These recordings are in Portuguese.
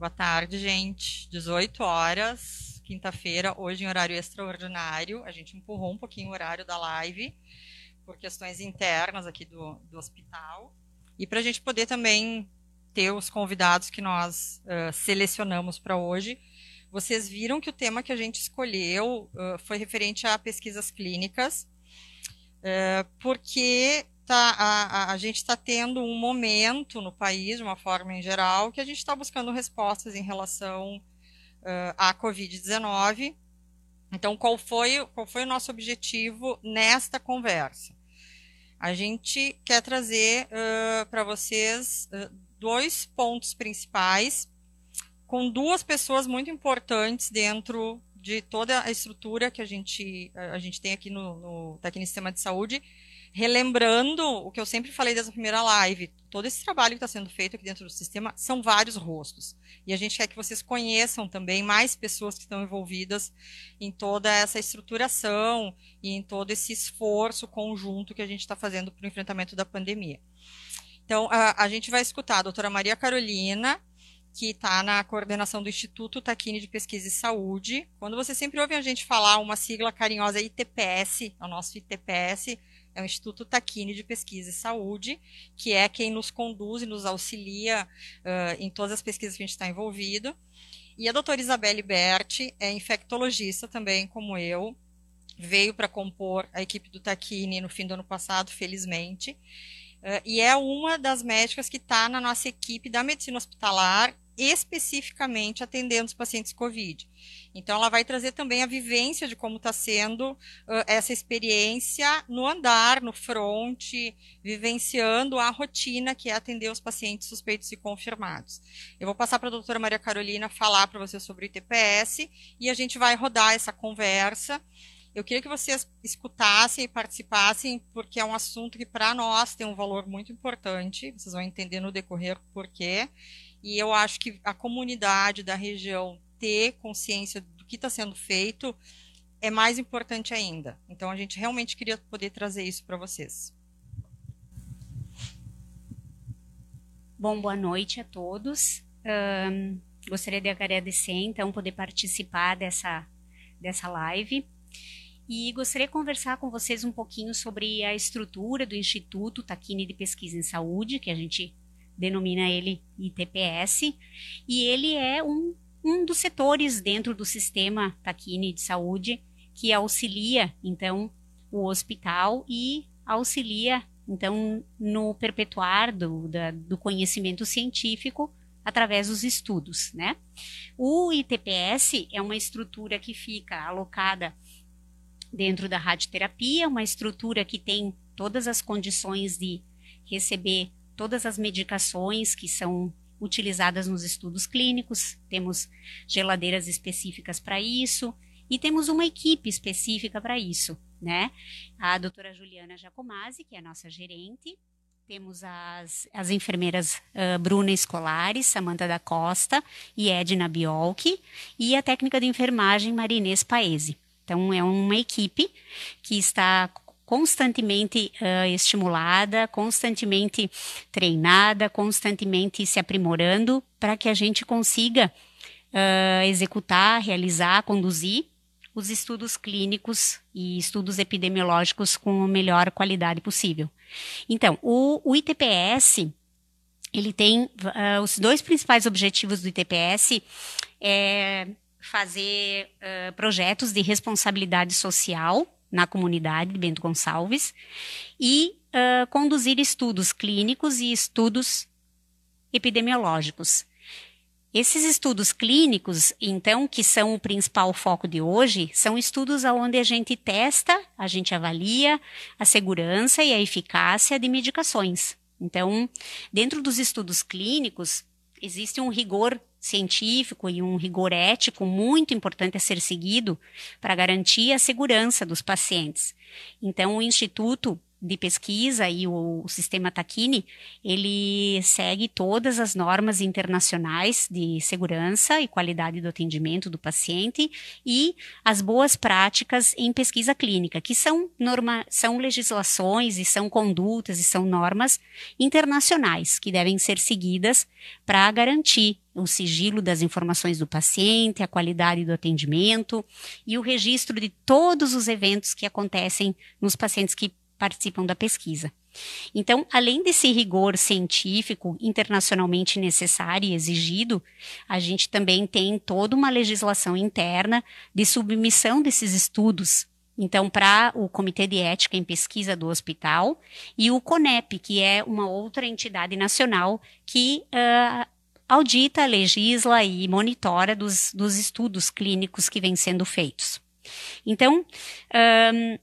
Boa tarde, gente. 18 horas, quinta-feira, hoje em horário extraordinário. A gente empurrou um pouquinho o horário da live por questões internas aqui do, do hospital. E para a gente poder também ter os convidados que nós uh, selecionamos para hoje. Vocês viram que o tema que a gente escolheu uh, foi referente a pesquisas clínicas, uh, porque tá, a, a, gente está tendo um momento no país, de uma forma em geral, que a gente está buscando respostas em relação à Covid-19. Então, qual foi, qual foi o nosso objetivo nesta conversa? A gente quer trazer para vocês dois pontos principais, com duas pessoas muito importantes dentro de toda a estrutura que a gente, a gente tem aqui no, no de Saúde, relembrando o que eu sempre falei dessa primeira live, todo esse trabalho que está sendo feito aqui dentro do sistema são vários rostos. E a gente quer que vocês conheçam também mais pessoas que estão envolvidas em toda essa estruturação e em todo esse esforço conjunto que a gente está fazendo para o enfrentamento da pandemia. Então, a, a gente vai escutar a doutora Maria Carolina, que está na coordenação do Instituto Taquini de Pesquisa e Saúde. Quando você sempre ouve a gente falar uma sigla carinhosa ITPS, é o nosso ITPS, é o Instituto Taquini de Pesquisa e Saúde, que é quem nos conduz e nos auxilia uh, em todas as pesquisas que a gente está envolvido. E a doutora Isabelle Berti é infectologista também, como eu, veio para compor a equipe do Taquini no fim do ano passado, felizmente. Uh, e é uma das médicas que está na nossa equipe da medicina hospitalar, especificamente atendendo os pacientes COVID. Então, ela vai trazer também a vivência de como está sendo uh, essa experiência no andar, no front, vivenciando a rotina que é atender os pacientes suspeitos e confirmados. Eu vou passar para a doutora Maria Carolina falar para você sobre o ITPS e a gente vai rodar essa conversa. Eu queria que vocês escutassem e participassem, porque é um assunto que para nós tem um valor muito importante. Vocês vão entender no decorrer por quê. E eu acho que a comunidade da região ter consciência do que está sendo feito é mais importante ainda. Então a gente realmente queria poder trazer isso para vocês. Bom, boa noite a todos. Um, gostaria de agradecer, então, poder participar dessa, dessa live e gostaria de conversar com vocês um pouquinho sobre a estrutura do Instituto Taquini de Pesquisa em Saúde, que a gente denomina ele ITPS, e ele é um, um dos setores dentro do sistema Taquini de Saúde que auxilia, então, o hospital e auxilia, então, no perpetuar do, da, do conhecimento científico através dos estudos, né? O ITPS é uma estrutura que fica alocada dentro da radioterapia, uma estrutura que tem todas as condições de receber todas as medicações que são utilizadas nos estudos clínicos, temos geladeiras específicas para isso e temos uma equipe específica para isso, né? A doutora Juliana Giacomazzi, que é a nossa gerente, temos as, as enfermeiras uh, Bruna Escolares, Samanta da Costa e Edna Biolchi, e a técnica de enfermagem Marinês Paese. Então, é uma equipe que está constantemente uh, estimulada, constantemente treinada, constantemente se aprimorando para que a gente consiga uh, executar, realizar, conduzir os estudos clínicos e estudos epidemiológicos com a melhor qualidade possível. Então, o, o ITPS ele tem uh, os dois principais objetivos do ITPS é fazer uh, projetos de responsabilidade social na comunidade de Bento Gonçalves e uh, conduzir estudos clínicos e estudos epidemiológicos. Esses estudos clínicos, então, que são o principal foco de hoje, são estudos onde a gente testa, a gente avalia a segurança e a eficácia de medicações. Então, dentro dos estudos clínicos, existe um rigor científico e um rigor ético muito importante a ser seguido para garantir a segurança dos pacientes. Então, o Instituto de pesquisa e o, o sistema Taquini, ele segue todas as normas internacionais de segurança e qualidade do atendimento do paciente e as boas práticas em pesquisa clínica, que são, norma, são legislações e são condutas e são normas internacionais que devem ser seguidas para garantir o sigilo das informações do paciente, a qualidade do atendimento e o registro de todos os eventos que acontecem nos pacientes que participam da pesquisa. Então, além desse rigor científico internacionalmente necessário e exigido, a gente também tem toda uma legislação interna de submissão desses estudos. Então, para o Comitê de Ética em Pesquisa do Hospital e o CONEP, que é uma outra entidade nacional que uh, audita, legisla e monitora dos, dos estudos clínicos que vêm sendo feitos. Então, um,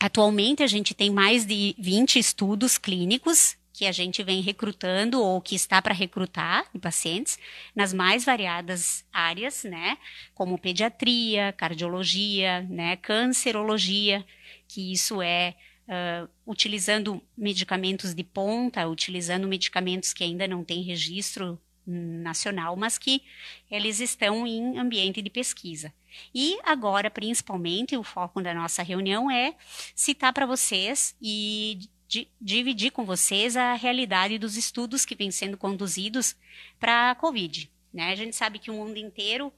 atualmente a gente tem mais de 20 estudos clínicos que a gente vem recrutando ou que está para recrutar em pacientes nas mais variadas áreas, né, como pediatria, cardiologia, né, cancerologia, que isso é uh, utilizando medicamentos de ponta, utilizando medicamentos que ainda não têm registro nacional, mas que eles estão em ambiente de pesquisa. E agora, principalmente, o foco da nossa reunião é citar para vocês e dividir com vocês a realidade dos estudos que vêm sendo conduzidos para a Covid. Né? A gente sabe que o mundo inteiro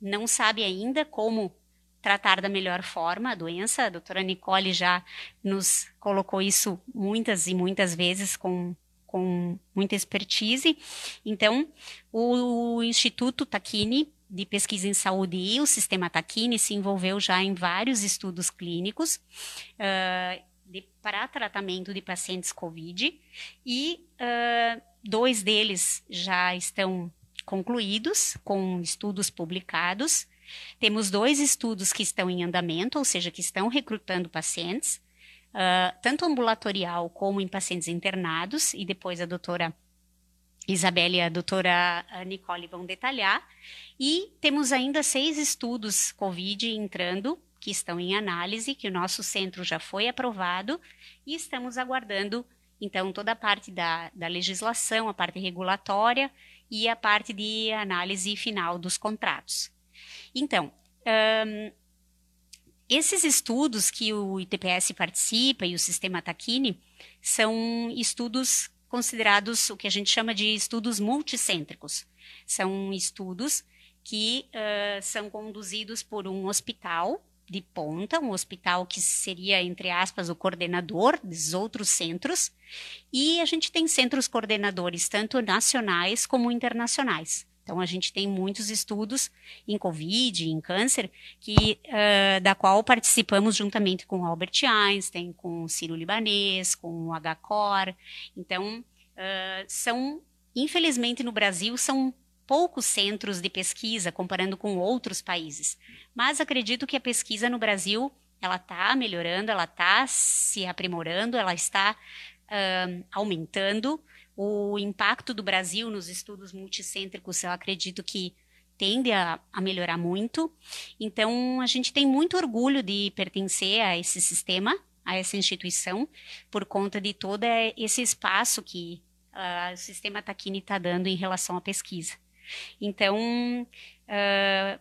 não sabe ainda como tratar da melhor forma a doença. A doutora Nicole já nos colocou isso muitas e muitas vezes com com muita expertise. Então, o Instituto Taquini de Pesquisa em Saúde e o Sistema Taquini se envolveu já em vários estudos clínicos uh, de, para tratamento de pacientes COVID e uh, dois deles já estão concluídos com estudos publicados. Temos dois estudos que estão em andamento, ou seja, que estão recrutando pacientes uh, tanto ambulatorial como em pacientes internados, e depois a doutora Isabelle e a doutora Nicole vão detalhar. E temos ainda seis estudos COVID entrando, que estão em análise, que o nosso centro já foi aprovado, e estamos aguardando, então, toda a parte da, da legislação, a parte regulatória e a parte de análise final dos contratos. Então, um, esses estudos que o ITPS participa e o sistema Taquini são estudos considerados o que a gente chama de estudos multicêntricos. São estudos que uh, são conduzidos por um hospital de ponta, um hospital que seria, entre aspas, o coordenador dos outros centros, e a gente tem centros coordenadores tanto nacionais como internacionais. Então, a gente tem muitos estudos em Covid, em câncer, que, uh, da qual participamos juntamente com Albert Einstein, com Ciro Libanês, com o HCOR. Então, uh, são, infelizmente, no Brasil, são poucos centros de pesquisa comparando com outros países. Mas acredito que a pesquisa no Brasil ela está melhorando, ela está se aprimorando, ela está uh, aumentando o impacto do Brasil nos estudos multicêntricos, eu acredito que tende a, a, melhorar muito. Então, a gente tem muito orgulho de pertencer a esse sistema, a essa instituição, por conta de todo esse espaço que uh, o sistema Taquini está dando em relação à pesquisa. Então, uh,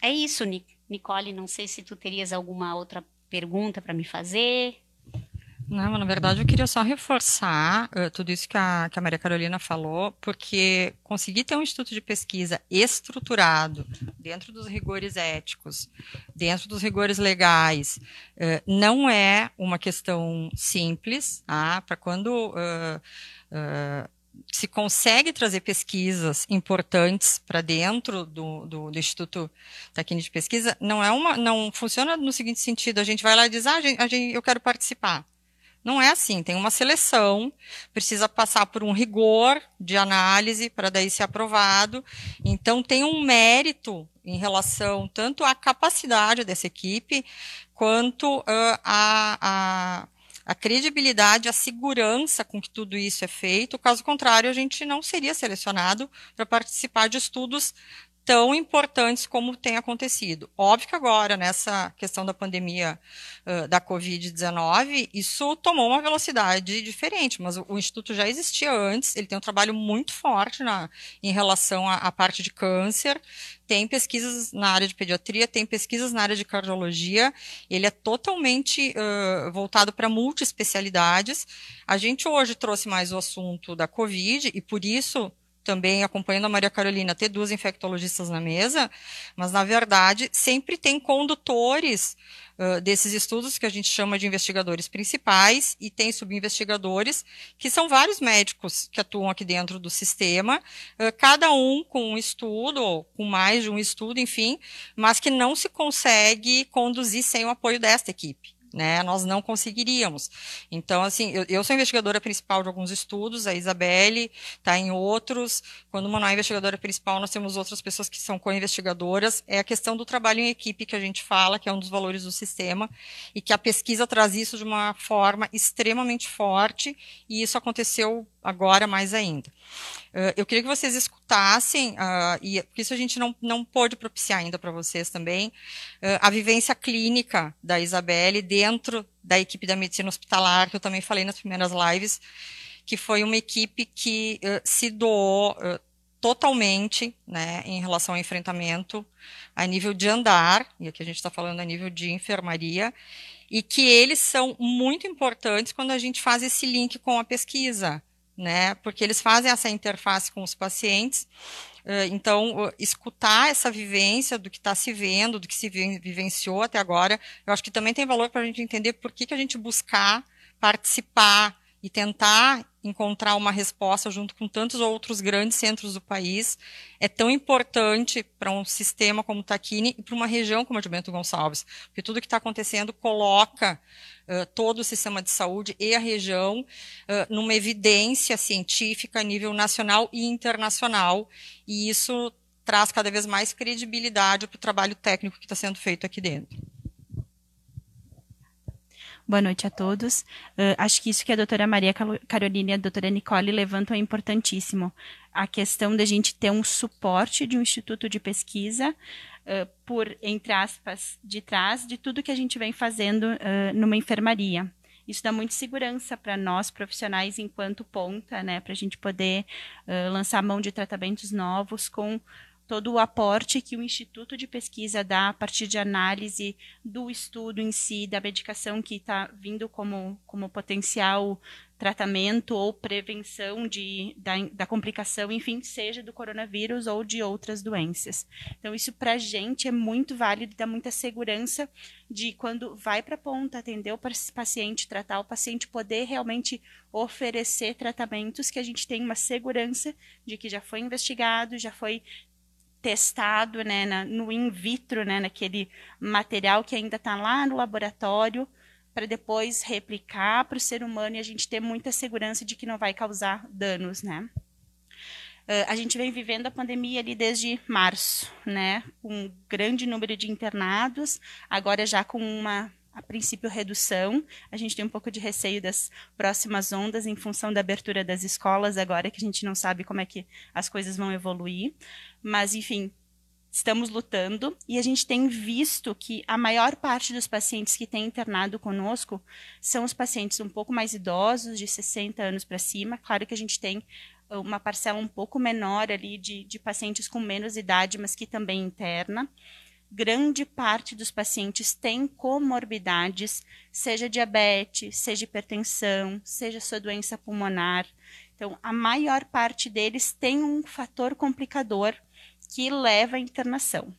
é isso, Nicole. Não sei se tu terias alguma outra pergunta para me fazer. Não, na verdade eu queria só reforçar uh, tudo isso que a, que a Maria Carolina falou, porque conseguir ter um instituto de pesquisa estruturado, dentro dos rigores éticos, dentro dos rigores legais, uh, não é uma questão simples, tá? para quando uh, se consegue trazer pesquisas importantes para dentro do, do, do, Instituto Técnico de Pesquisa, não é uma, não funciona no seguinte sentido, a gente vai lá e diz, ah, a gente, eu quero participar. Não é assim, tem uma seleção, precisa passar por um rigor de análise para daí ser aprovado. Então tem um mérito em relação tanto à capacidade dessa equipe quanto uh, a, a, a credibilidade, a segurança com que tudo isso é feito. Caso contrário, a gente não seria selecionado para participar de estudos tão importantes como tem acontecido. Óbvio que agora, nessa questão da pandemia uh, da Covid-19, isso tomou uma velocidade diferente, mas o, o, Instituto já existia antes, ele tem um trabalho muito forte na, em relação à, parte de câncer, tem pesquisas na área de pediatria, tem pesquisas na área de cardiologia, ele é totalmente uh, voltado para multiespecialidades. A gente hoje trouxe mais o assunto da Covid, e por isso também acompanhando a Maria Carolina, ter duas infectologistas na mesa, mas na verdade sempre tem condutores uh, desses estudos que a gente chama de investigadores principais e tem subinvestigadores, que são vários médicos que atuam aqui dentro do sistema, uh, cada um com um estudo, ou com mais de um estudo, enfim, mas que não se consegue conduzir sem o apoio desta equipe né? Nós não conseguiríamos. Então, assim, eu, eu sou investigadora principal de alguns estudos, a Isabelle está em outros. Quando uma não é investigadora principal, nós temos outras pessoas que são co-investigadoras. É a questão do trabalho em equipe que a gente fala, que é um dos valores do sistema, e que a pesquisa traz isso de uma forma extremamente forte, e isso aconteceu agora mais ainda. Uh, eu queria que vocês escutassem, uh, e isso a gente não, não pôde propiciar ainda para vocês também, uh, a vivência clínica da Isabelle dentro da equipe da medicina hospitalar, que eu também falei nas primeiras lives, que foi uma equipe que se doou totalmente né, em relação ao enfrentamento a nível de andar, e aqui a gente está falando a nível de enfermaria, e que eles são muito importantes quando a gente faz esse link com a pesquisa né? Porque eles fazem essa interface com os pacientes. Então, escutar essa vivência do que está se vendo, do que se vivenciou até agora, eu acho que também tem valor para a gente entender por que, que a gente buscar participar e tentar encontrar uma resposta junto com tantos outros grandes centros do país é tão importante para um sistema como o Taquini e para uma região como a de Bento Gonçalves, porque tudo que está acontecendo coloca uh, todo o sistema de saúde e a região uh, numa evidência científica a nível nacional e internacional, e isso traz cada vez mais credibilidade para o trabalho técnico que está sendo feito aqui dentro. Boa noite a todos. Uh, acho que isso que a doutora Maria Carolina e a doutora Nicole levantam é importantíssimo. A questão da gente ter um suporte de um instituto de pesquisa uh, por, entre aspas, de trás de tudo que a gente vem fazendo uh, numa enfermaria. Isso dá muita segurança para nós profissionais enquanto ponta, né, para a gente poder lançar mão de tratamentos novos com todo o aporte que o Instituto de Pesquisa dá a partir de análise do estudo em si, da medicação que está vindo como, como potencial tratamento ou prevenção de, da, da, complicação, enfim, seja do coronavírus ou de outras doenças. Então, isso para a gente é muito válido, dá muita segurança de quando vai para a ponta atender o paciente, tratar o paciente, poder realmente oferecer tratamentos que a gente tem uma segurança de que já foi investigado, já foi testado né, na, no in vitro, né, naquele material que ainda está lá no laboratório, para depois replicar para o ser humano e a gente ter muita segurança de que não vai causar danos, né? Uh, a gente vem vivendo a pandemia ali desde março, né? Com um grande número de internados, agora já com uma a princípio redução. A gente tem um pouco de receio das próximas ondas em função da abertura das escolas agora que a gente não sabe como é que as coisas vão evoluir, mas enfim, estamos lutando e a gente tem visto que a maior parte dos pacientes que têm internado conosco são os pacientes um pouco mais idosos, de 60 anos para cima. Claro que a gente tem uma parcela um pouco menor ali de, de pacientes com menos idade, mas que também interna grande parte dos pacientes tem comorbidades, seja diabetes, seja hipertensão, seja sua doença pulmonar. Então, a maior parte deles tem um fator complicador que leva à internação.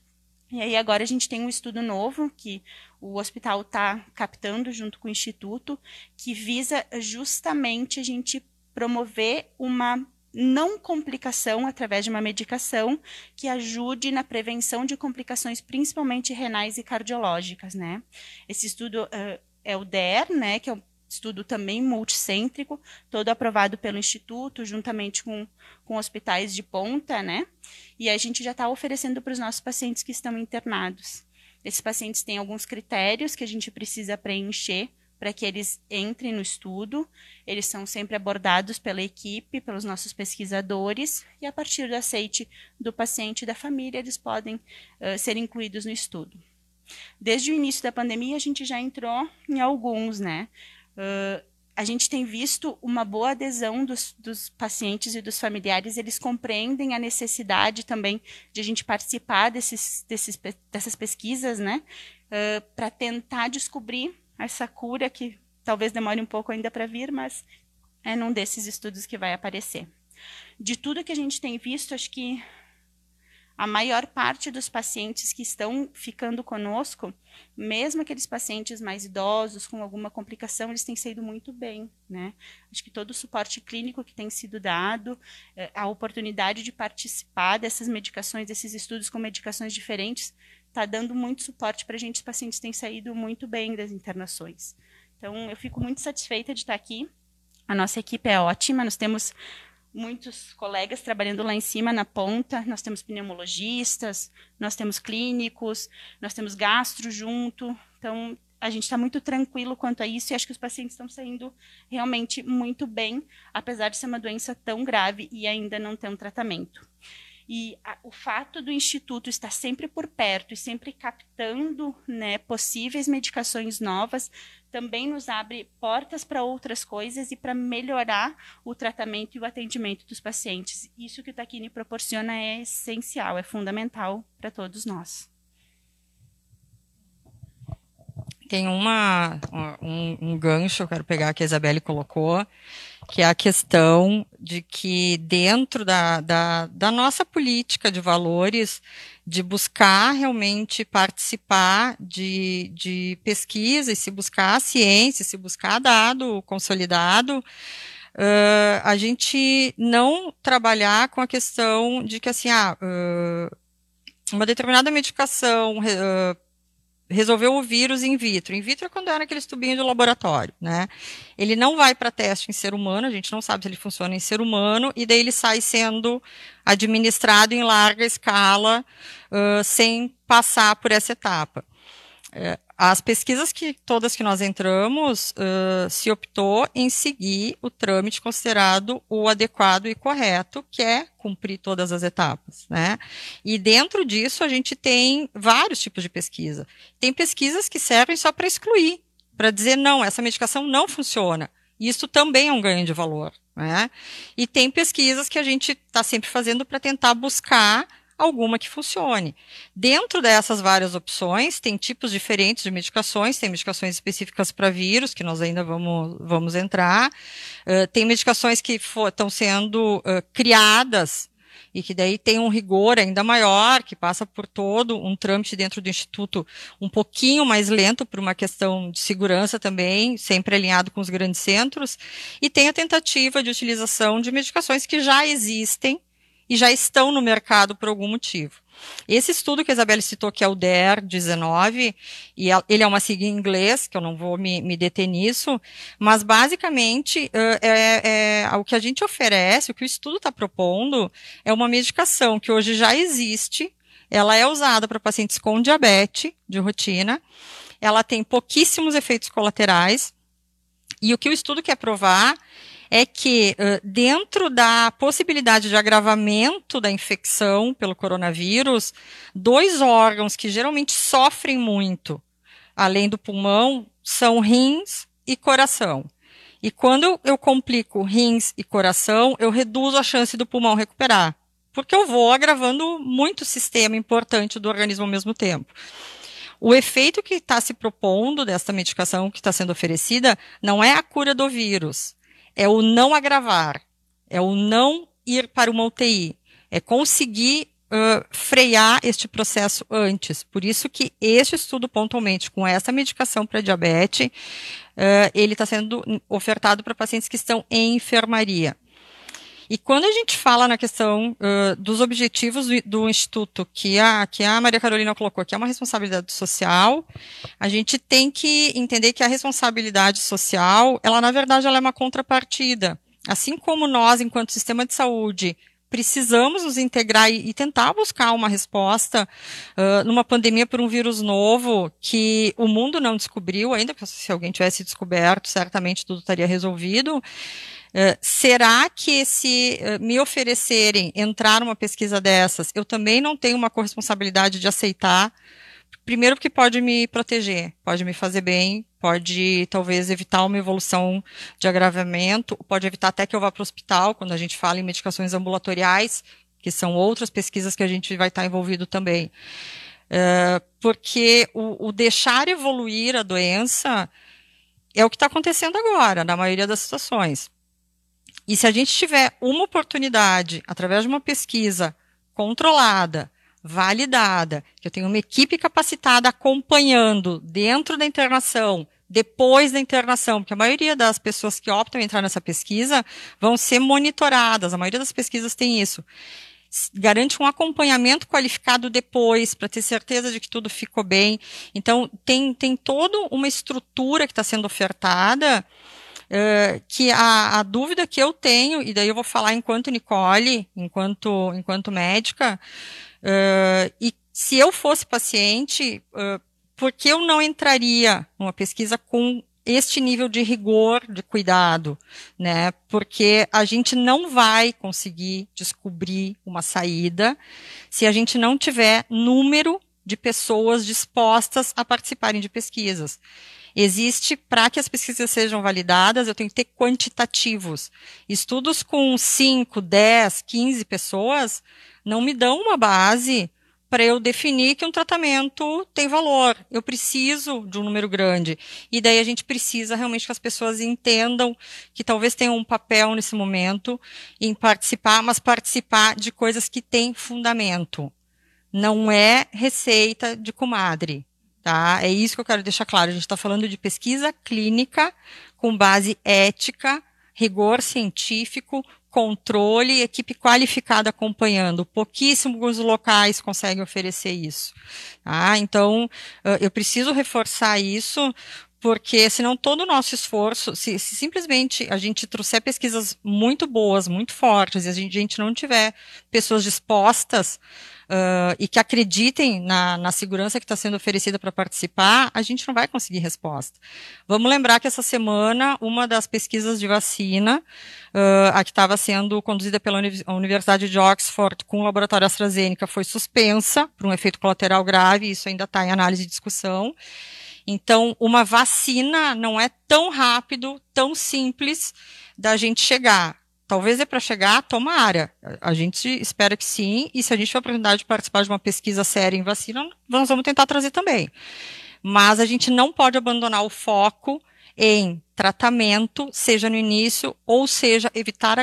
E aí agora a gente tem um estudo novo que o hospital está captando junto com o instituto, que visa justamente a gente promover uma não complicação através de uma medicação que ajude na prevenção de complicações, principalmente renais e cardiológicas, né? Esse estudo uh, é o DER, né, que é um estudo também multicêntrico, todo aprovado pelo Instituto, juntamente com, com hospitais de ponta, né? E a gente já está oferecendo para os nossos pacientes que estão internados. Esses pacientes têm alguns critérios que a gente precisa preencher para que eles entrem no estudo. Eles são sempre abordados pela equipe, pelos nossos pesquisadores, e a partir do aceite do paciente e da família, eles podem uh, ser incluídos no estudo. Desde o início da pandemia, a gente já entrou em alguns, né? Uh, a gente tem visto uma boa adesão dos, dos, pacientes e dos familiares, eles compreendem a necessidade também de a gente participar desses, desses, dessas pesquisas, né? Uh, para tentar descobrir essa cura que talvez demore um pouco ainda para vir, mas é num desses estudos que vai aparecer. De tudo que a gente tem visto, acho que a maior parte dos pacientes que estão ficando conosco, mesmo aqueles pacientes mais idosos, com alguma complicação, eles têm saído muito bem, né? Acho que todo o suporte clínico que tem sido dado, eh, a oportunidade de participar dessas medicações, desses estudos com medicações diferentes, está dando muito suporte para a gente. Os pacientes têm saído muito bem das internações. Então, eu fico muito satisfeita de estar aqui. A nossa equipe é ótima, nós temos muitos colegas trabalhando lá em cima na ponta. Nós temos pneumologistas, nós temos clínicos, nós temos gastro junto. Então, a gente está muito tranquilo quanto a isso e acho que os pacientes estão saindo realmente muito bem, apesar de ser uma doença tão grave e ainda não ter um tratamento. E a, o fato do instituto estar sempre por perto e sempre captando né, possíveis medicações novas também nos abre portas para outras coisas e para melhorar o tratamento e o atendimento dos pacientes. Isso que o Taquini proporciona é essencial, é fundamental para todos nós. Tem uma, um, um gancho, eu quero pegar que a Isabelle colocou, que é a questão de que dentro da, da, da, nossa política de valores, de buscar realmente participar de, de pesquisa e se buscar ciência, se buscar dado consolidado, uh, a gente não trabalhar com a questão de que assim, ah, uh, uma determinada medicação uh, resolveu o vírus in vitro. In vitro é quando era aqueles tubinhos de laboratório, né? Ele não vai para teste em ser humano, a gente não sabe se ele funciona em ser humano, e daí ele sai sendo administrado em larga escala, uh, sem passar por essa etapa. Uh, as pesquisas que todas que nós entramos uh, se optou em seguir o trâmite considerado o adequado e correto, que é cumprir todas as etapas, né? E dentro disso a gente tem vários tipos de pesquisa. Tem pesquisas que servem só para excluir, para dizer não, essa medicação não funciona. Isso também é um ganho de valor, né? E tem pesquisas que a gente está sempre fazendo para tentar buscar alguma que funcione. Dentro dessas várias opções, tem tipos diferentes de medicações, tem medicações específicas para vírus, que nós ainda vamos, vamos entrar, uh, tem medicações que estão sendo uh, criadas e que daí tem um rigor ainda maior, que passa por todo um trâmite dentro do Instituto um pouquinho mais lento por uma questão de segurança também, sempre alinhado com os grandes centros, e tem a tentativa de utilização de medicações que já existem, e já estão no mercado por algum motivo. Esse estudo que a Isabelle citou, que é o DER 19, e ele é uma sigla em inglês, que eu não vou me, me deter nisso, mas basicamente é, é, o que a gente oferece, o que o estudo está propondo, é uma medicação que hoje já existe, ela é usada para pacientes com diabetes de rotina, ela tem pouquíssimos efeitos colaterais, e o que o estudo quer provar é que, dentro da possibilidade de agravamento da infecção pelo coronavírus, dois órgãos que geralmente sofrem muito, além do pulmão, são rins e coração. E quando eu complico rins e coração, eu reduzo a chance do pulmão recuperar, porque eu vou agravando muito sistema importante do organismo ao mesmo tempo. O efeito que está se propondo desta medicação que está sendo oferecida não é a cura do vírus, é o não agravar, é o não ir para uma UTI, é conseguir uh, frear este processo antes. Por isso que este estudo pontualmente com essa medicação para diabetes, uh, ele está sendo ofertado para pacientes que estão em enfermaria. E quando a gente fala na questão uh, dos objetivos do, do, Instituto, que a, que a Maria Carolina colocou, que é uma responsabilidade social, a gente tem que entender que a responsabilidade social, ela na verdade ela é uma contrapartida. Assim como nós, enquanto sistema de saúde, precisamos nos integrar e, tentar buscar uma resposta uh, numa pandemia por um vírus novo que o mundo não descobriu ainda, porque se alguém tivesse descoberto, certamente tudo estaria resolvido. Uh, será que se uh, me oferecerem entrar numa pesquisa dessas, eu também não tenho uma corresponsabilidade de aceitar? Primeiro porque pode me proteger, pode me fazer bem, pode talvez evitar uma evolução de agravamento, pode evitar até que eu vá para o hospital, quando a gente fala em medicações ambulatoriais, que são outras pesquisas que a gente vai estar envolvido também. É, porque o, o deixar evoluir a doença é o que está acontecendo agora, na maioria das situações. E se a gente tiver uma oportunidade, através de uma pesquisa controlada, validada, que eu tenho uma equipe capacitada acompanhando dentro da internação, depois da internação, porque a maioria das pessoas que optam entrar nessa pesquisa vão ser monitoradas, a maioria das pesquisas tem isso. Garante um acompanhamento qualificado depois, para ter certeza de que tudo ficou bem. Então, tem, tem toda uma estrutura que está sendo ofertada, uh, que a, a, dúvida que eu tenho, e daí eu vou falar enquanto Nicole, enquanto, enquanto médica, uh, e se eu fosse paciente, uh, por que eu não entraria numa pesquisa com este nível de rigor, de cuidado, né? Porque a gente não vai conseguir descobrir uma saída se a gente não tiver número de pessoas dispostas a participarem de pesquisas. Existe, para que as pesquisas sejam validadas, eu tenho que ter quantitativos. Estudos com 5, 10, 15 pessoas não me dão uma base para eu definir que um tratamento tem valor. Eu preciso de um número grande. E daí a gente precisa realmente que as pessoas entendam que talvez tenham um papel nesse momento em participar, mas participar de coisas que têm fundamento. Não é receita de comadre. Tá? É isso que eu quero deixar claro. A gente está falando de pesquisa clínica com base ética, rigor científico, controle equipe qualificada acompanhando. Pouquíssimos locais conseguem oferecer isso. Tá? Então, eu preciso reforçar isso, porque senão todo o nosso esforço, se, se, simplesmente a gente trouxer pesquisas muito boas, muito fortes, e a gente, a gente não tiver pessoas dispostas uh, e que acreditem na, na segurança que está sendo oferecida para participar, a gente não vai conseguir resposta. Vamos lembrar que essa semana, uma das pesquisas de vacina, uh, a que estava sendo conduzida pela Universidade de Oxford com o laboratório AstraZeneca, foi suspensa por um efeito colateral grave, isso ainda está em análise e discussão. Então, uma vacina não é tão rápido, tão simples da gente chegar. Talvez é para chegar, tomara. A gente espera que sim, e se a gente tiver a oportunidade de participar de uma pesquisa séria em vacina, nós vamos tentar trazer também. Mas a gente não pode abandonar o foco em tratamento, seja no início, ou seja, evitar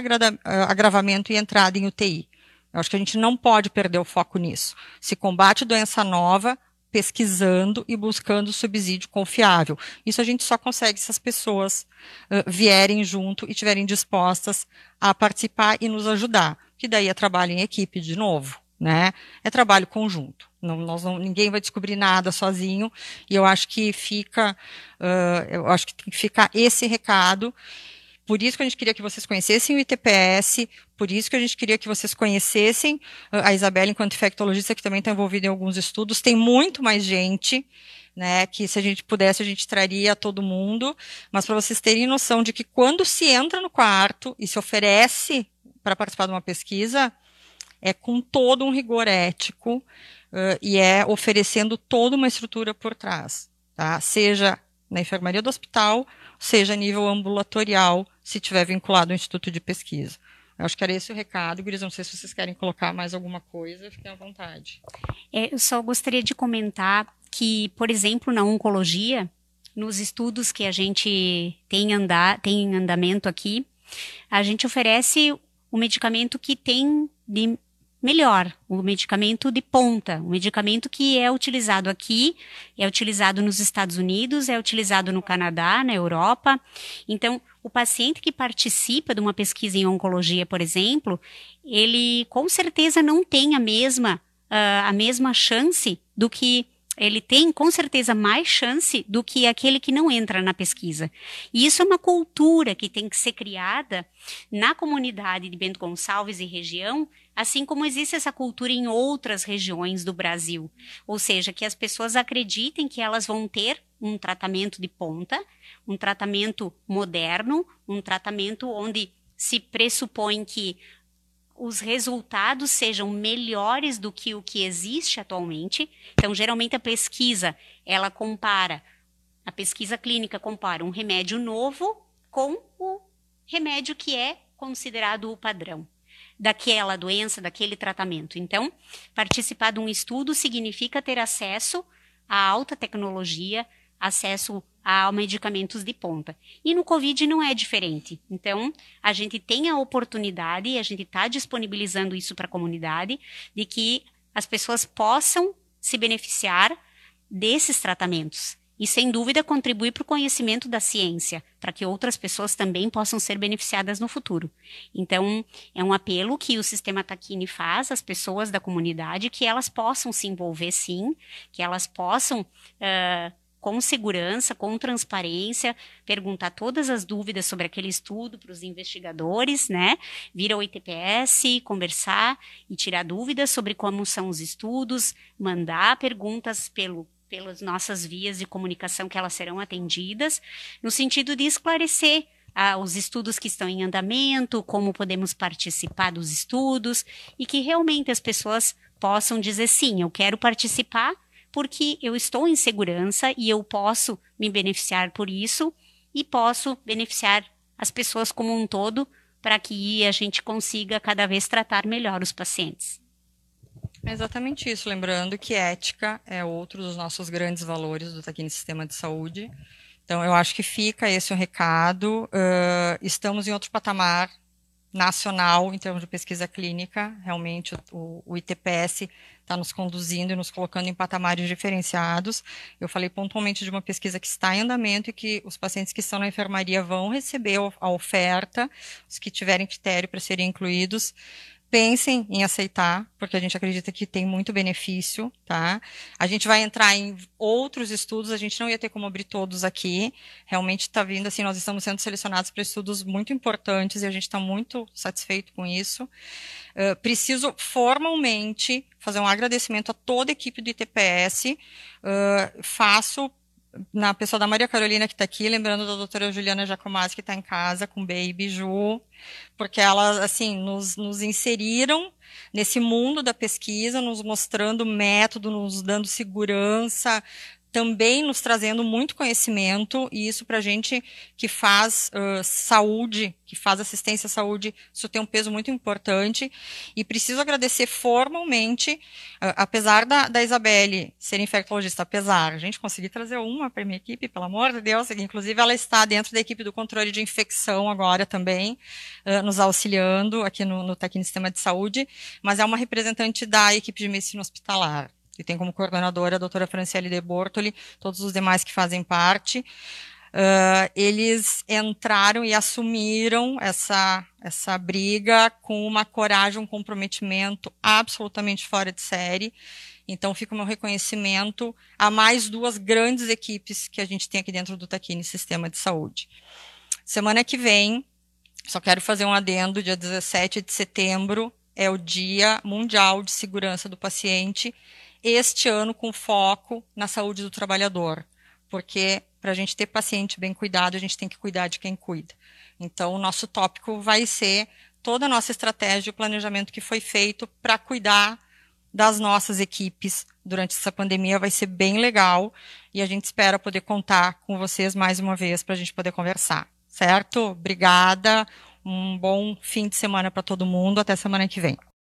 agravamento e entrada em UTI. Eu acho que a gente não pode perder o foco nisso. Se combate doença nova, pesquisando e buscando subsídio confiável. Isso a gente só consegue se as pessoas uh, vierem junto e estiverem dispostas a participar e nos ajudar. Que daí é trabalho em equipe de novo, né? É trabalho conjunto. Não, nós não, ninguém vai descobrir nada sozinho. E eu acho que fica, uh, eu acho que tem que ficar esse recado. Por isso que a gente queria que vocês conhecessem o ITPS, por isso que a gente queria que vocês conhecessem ah, a Isabela enquanto infectologista, que também está envolvida em alguns estudos. Tem muito mais gente, né, que se a gente pudesse, a gente traria a todo mundo. Mas para vocês terem noção de que quando se entra no quarto e se oferece para participar de uma pesquisa, é com todo um rigor ético uh, e é oferecendo toda uma estrutura por trás, tá? Seja na enfermaria do hospital, seja a nível ambulatorial, se tiver vinculado ao Instituto de Pesquisa. Eu acho que era esse o recado, Gris. Não sei se vocês querem colocar mais alguma coisa, fiquem à vontade. É, eu só gostaria de comentar que, por exemplo, na oncologia, nos estudos que a gente tem, andar, tem em andamento aqui, a gente oferece o medicamento que tem de melhor, o medicamento de ponta, o medicamento que é utilizado aqui, é utilizado nos Estados Unidos, é utilizado no Canadá, na Europa. Então, o paciente que participa de uma pesquisa em oncologia, por exemplo, ele com certeza não tem a mesma, uh, a mesma chance do que ele tem com certeza mais chance do que aquele que não entra na pesquisa. E isso é uma cultura que tem que ser criada na comunidade de Bento Gonçalves e região, assim como existe essa cultura em outras regiões do Brasil. Ou seja, que as pessoas acreditem que elas vão ter um tratamento de ponta, um tratamento moderno, um tratamento onde se pressupõe que os resultados sejam melhores do que o que existe atualmente. Então, geralmente a pesquisa, ela compara, a pesquisa clínica compara um remédio novo com o remédio que é considerado o padrão daquela doença, daquele tratamento. Então, participar de um estudo significa ter acesso à alta tecnologia, acesso a medicamentos de ponta. E no Covid não é diferente. Então, a gente tem a oportunidade, a gente está disponibilizando isso para a comunidade, de que as pessoas possam se beneficiar desses tratamentos. E, sem dúvida, contribuir para o conhecimento da ciência, para que outras pessoas também possam ser beneficiadas no futuro. Então, é um apelo que o Sistema Taquini faz às pessoas da comunidade, que elas possam se envolver, sim, que elas possam uh, com segurança, com transparência, perguntar todas as dúvidas sobre aquele estudo para os investigadores, né? Vir ao ITPS, conversar e tirar dúvidas sobre como são os estudos, mandar perguntas pelo pelas nossas vias de comunicação que elas serão atendidas, no sentido de esclarecer ah, os estudos que estão em andamento, como podemos participar dos estudos e que realmente as pessoas possam dizer sim, eu quero participar porque eu estou em segurança e eu posso me beneficiar por isso e posso beneficiar as pessoas como um todo para que a gente consiga cada vez tratar melhor os pacientes. É exatamente isso, lembrando que ética é outro dos nossos grandes valores do Taquini Sistema de Saúde. Então, eu acho que fica esse o recado. Uh, estamos em outro patamar nacional em termos de pesquisa clínica. Realmente, o, o ITPS está nos conduzindo e nos colocando em patamares diferenciados. Eu falei pontualmente de uma pesquisa que está em andamento e que os pacientes que estão na enfermaria vão receber a oferta, os que tiverem critério para serem incluídos pensem em aceitar, porque a gente acredita que tem muito benefício, tá? A gente vai entrar em outros estudos, a gente não ia ter como abrir todos aqui. Realmente está vindo assim, nós estamos sendo selecionados para estudos muito importantes e a gente está muito satisfeito com isso. Uh, preciso formalmente fazer um agradecimento a toda a equipe do ITPS. Uh, faço na pessoa da Maria Carolina que está aqui, lembrando da doutora Juliana Jacomazzi que está em casa com Baby Ju, porque elas, assim, nos, nos inseriram nesse mundo da pesquisa, nos mostrando método, nos dando segurança, também nos trazendo muito conhecimento, e isso para gente que faz uh, saúde, que faz assistência à saúde, isso tem um peso muito importante. E preciso agradecer formalmente, uh, apesar da, da Isabelle ser infectologista, apesar, a gente conseguir trazer uma para minha equipe, pelo amor de Deus, inclusive ela está dentro da equipe do controle de infecção agora também, uh, nos auxiliando aqui no, no Tecno Sistema de Saúde, mas é uma representante da equipe de medicina hospitalar que tem como coordenadora a doutora Franciele de Bortoli, todos os demais que fazem parte. Uh, eles entraram e assumiram essa, essa briga com uma coragem, um comprometimento absolutamente fora de série. Então, fica o meu reconhecimento a mais duas grandes equipes que a gente tem aqui dentro do Taquini Sistema de Saúde. Semana que vem, só quero fazer um adendo, dia 17 de setembro é o Dia Mundial de Segurança do Paciente este ano com foco na saúde do trabalhador, porque para a gente ter paciente bem cuidado, a gente tem que cuidar de quem cuida. Então, o nosso tópico vai ser toda a nossa estratégia e o planejamento que foi feito para cuidar das nossas equipes durante essa pandemia vai ser bem legal e a gente espera poder contar com vocês mais uma vez para a gente poder conversar, certo? Obrigada, um bom fim de semana para todo mundo, até semana que vem.